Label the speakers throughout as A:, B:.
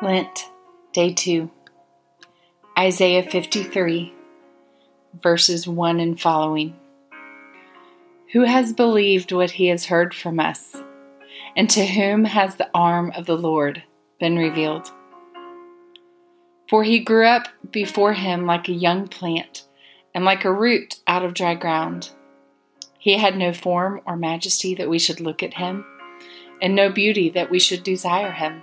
A: Lent, Day 2, Isaiah 53, verses 1 and following. Who has believed what he has heard from us? And to whom has the arm of the Lord been revealed? For he grew up before him like a young plant, and like a root out of dry ground. He had no form or majesty that we should look at him, and no beauty that we should desire him.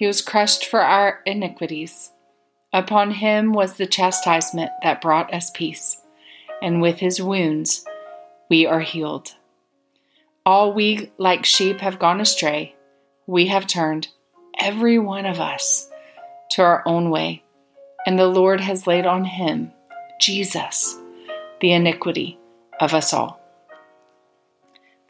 A: he was crushed for our iniquities. Upon him was the chastisement that brought us peace, and with his wounds we are healed. All we like sheep have gone astray. We have turned, every one of us, to our own way, and the Lord has laid on him, Jesus, the iniquity of us all.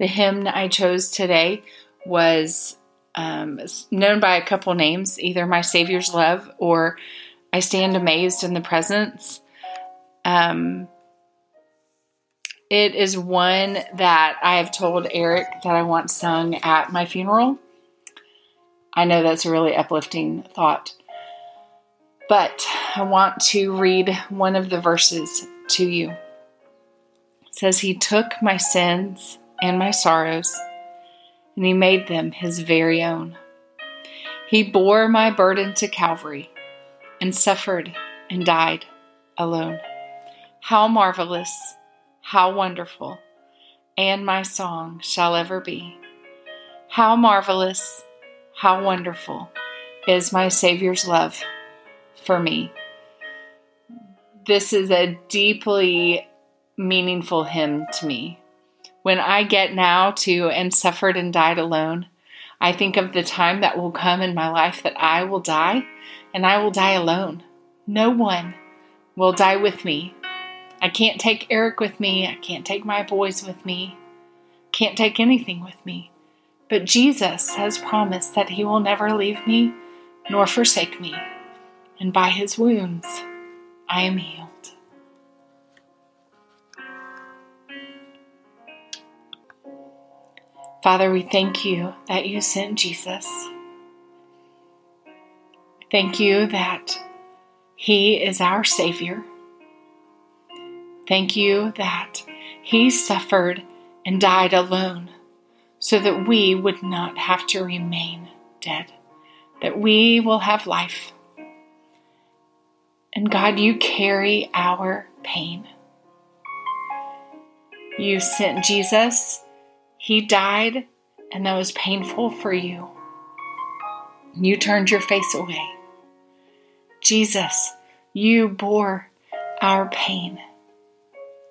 A: The hymn I chose today was um, known by a couple names, either My Savior's Love or I Stand Amazed in the Presence. Um, it is one that I have told Eric that I want sung at my funeral. I know that's a really uplifting thought. But I want to read one of the verses to you. It says, He took my sins and my sorrows and he made them his very own. He bore my burden to Calvary and suffered and died alone. How marvelous, how wonderful, and my song shall ever be. How marvelous, how wonderful is my Savior's love for me. This is a deeply meaningful hymn to me. When I get now to and suffered and died alone, I think of the time that will come in my life that I will die and I will die alone. No one will die with me. I can't take Eric with me. I can't take my boys with me. Can't take anything with me. But Jesus has promised that he will never leave me nor forsake me. And by his wounds, I am healed. Father, we thank you that you sent Jesus. Thank you that He is our Savior. Thank you that He suffered and died alone so that we would not have to remain dead, that we will have life. And God, you carry our pain. You sent Jesus he died, and that was painful for you. You turned your face away. Jesus, you bore our pain.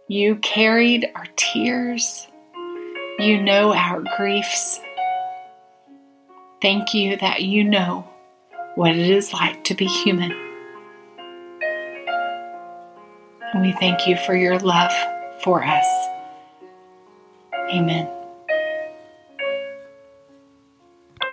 A: You carried our tears. You know our griefs. Thank you that you know what it is like to be human. And we thank you for your love for us. Amen.